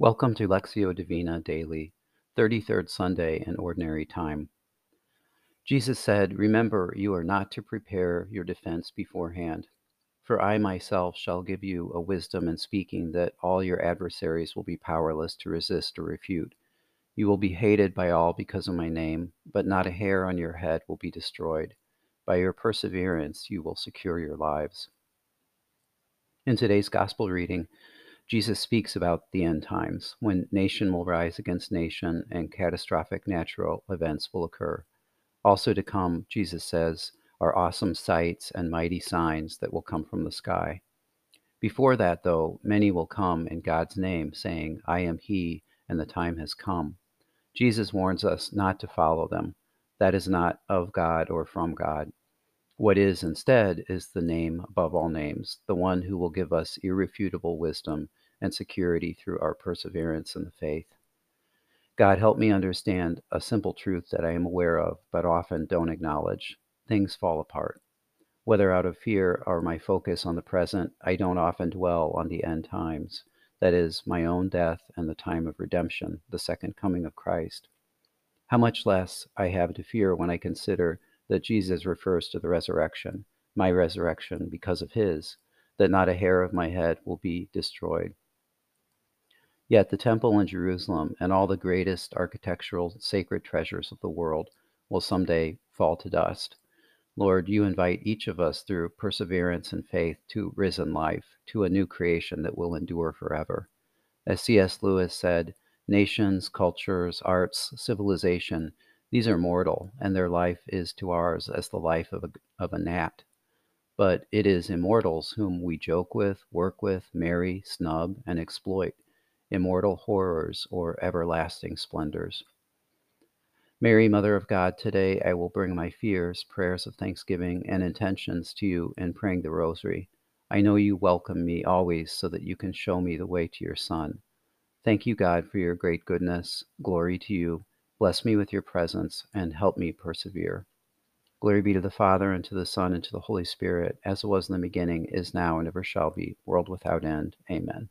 Welcome to Lectio Divina Daily, 33rd Sunday in Ordinary Time. Jesus said, Remember, you are not to prepare your defense beforehand. For I myself shall give you a wisdom in speaking that all your adversaries will be powerless to resist or refute. You will be hated by all because of my name, but not a hair on your head will be destroyed. By your perseverance, you will secure your lives. In today's Gospel reading, Jesus speaks about the end times, when nation will rise against nation and catastrophic natural events will occur. Also to come, Jesus says, are awesome sights and mighty signs that will come from the sky. Before that, though, many will come in God's name, saying, I am He, and the time has come. Jesus warns us not to follow them. That is not of God or from God. What is instead is the name above all names, the one who will give us irrefutable wisdom and security through our perseverance in the faith. God, help me understand a simple truth that I am aware of, but often don't acknowledge. Things fall apart. Whether out of fear or my focus on the present, I don't often dwell on the end times, that is, my own death and the time of redemption, the second coming of Christ. How much less I have to fear when I consider that Jesus refers to the resurrection, my resurrection because of his, that not a hair of my head will be destroyed. Yet the temple in Jerusalem and all the greatest architectural sacred treasures of the world will someday fall to dust. Lord, you invite each of us through perseverance and faith to risen life, to a new creation that will endure forever. As C.S. Lewis said, nations, cultures, arts, civilization these are mortal, and their life is to ours as the life of a, of a gnat. But it is immortals whom we joke with, work with, marry, snub, and exploit, immortal horrors or everlasting splendors. Mary, Mother of God, today I will bring my fears, prayers of thanksgiving, and intentions to you in praying the Rosary. I know you welcome me always so that you can show me the way to your Son. Thank you, God, for your great goodness. Glory to you. Bless me with your presence and help me persevere. Glory be to the Father, and to the Son, and to the Holy Spirit, as it was in the beginning, is now, and ever shall be, world without end. Amen.